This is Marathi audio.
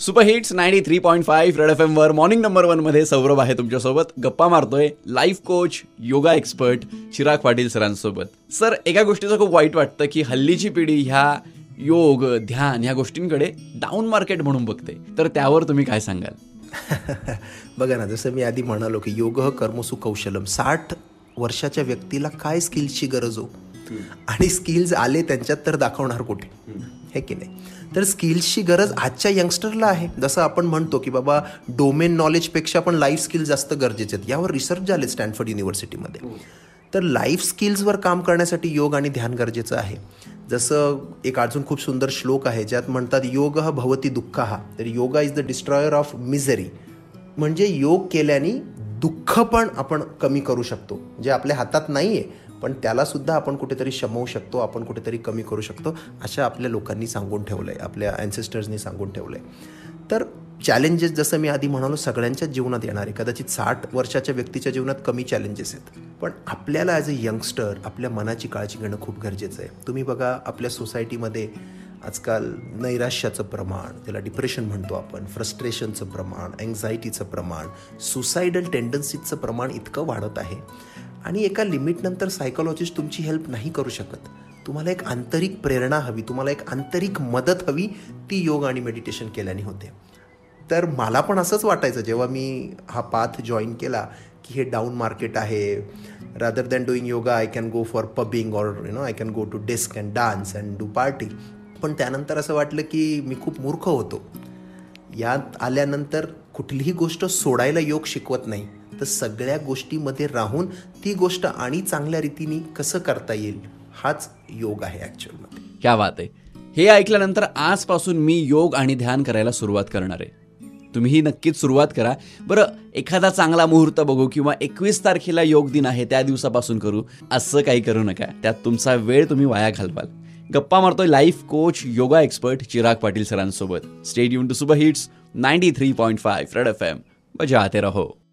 Super hits ninety three point five red F M वर मॉर्निंग नंबर वनमध्ये सौरभ आहे तुमच्यासोबत. गप्पा मारतोय. Life coach yoga expert Chirag Patil सरांसोबत. Sir एका गोष्टीचं खूप वाईट वाटतं की हल्लीची पिढी ह्या योग ध्यान ह्या गोष्टींकडे डाऊन मार्केट म्हणून बघते. तर त्यावर तुम्ही काय सांगाल? बघा ना जसं मी आधी म्हणालो की योग कर्मसु कौशलम साठ वर्षाच्या व्यक्तीला काय स्किल्सची गरज हो? आणि स्किल्स आले त्यांच्यात तर दाखवणार कुठे? हे की नाही? तर स्किल्सची गरज आजच्या यंगस्टरला आहे. जसं आपण म्हणतो की बाबा डोमेन नॉलेजपेक्षा पण लाईफ स्किल्स जास्त गरजेचे आहेत. यावर रिसर्च झाले स्टॅनफर्ड युनिव्हर्सिटीमध्ये तर लाईफ स्किल्सवर काम करण्यासाठी योग आणि ध्यान गरजेचं आहे. जसं एक अजून खूप सुंदर श्लोक आहे ज्यात म्हणतात योग हा भवती दुःख. हा तर yoga is the destroyer of misery म्हणजे योग केल्याने दुःख पण आपण कमी करू शकतो. जे आपल्या हातात नाही आहे पण त्यालासुद्धा आपण कुठेतरी शमवू शकतो आपण कुठेतरी कमी करू शकतो अशा आपल्या लोकांनी सांगून ठेवलं आहे आपल्या अँसेस्टर्सनी सांगून ठेवलं आहे तर चॅलेंजेस जसं मी आधी म्हणालो सगळ्यांच्याच जीवनात येणार आहे. कदाचित साठ वर्षाच्या व्यक्तीच्या जीवनात कमी चॅलेंजेस आहेत. पण आपल्याला ॲज अ यंगस्टर आपल्या मनाची काळजी घेणं खूप गरजेचं आहे. तुम्ही बघा आपल्या सोसायटीमध्ये आजकाल नैराश्याचं प्रमाण त्याला डिप्रेशन म्हणतो आपण फ्रस्ट्रेशनचं प्रमाण अँझायटीचं प्रमाण सुसायडल टेंडन्सीचं प्रमाण इतकं वाढत आहे. आणि एका लिमिटनंतर सायकोलॉजिस्ट तुमची हेल्प नाही करू शकत. तुम्हाला एक आंतरिक प्रेरणा हवी तुम्हाला एक आंतरिक मदत हवी ती योग आणि मेडिटेशन केल्याने होते. तर मला पण असंच वाटायचं जेव्हा मी हा पाथ जॉईन केला की हे डाऊन मार्केट आहे. Rather than doing yoga I can go for pubbing or you know I can go to desk and dance and do party पण त्यानंतर असं वाटलं की मी खूप मूर्ख होतो. यात आल्यानंतर कुठलीही गोष्ट सोडायला योग शिकवत नाही. तर सगळ्या गोष्टीमध्ये राहून ती गोष्ट आणि चांगल्या रीतीने कसं करता येईल हाच योग आहे ॲक्च्युअलमध्ये क्या बात आहे. हे ऐकल्यानंतर आजपासून मी योग आणि ध्यान करायला सुरुवात करणार आहे. तुम्हीही नक्कीच सुरुवात करा. बरं एखादा चांगला मुहूर्त बघू किंवा एकवीस तारखेला योग दिन आहे त्या दिवसापासून करू. असं काही करू नका. त्यात तुमचा वेळ तुम्ही वाया घालवाल. गप्पा मारतोय life coach yoga expert Chirag Patil सरांसोबत. Stay tuned to super hits ninety three point five red F M बजाते रहो.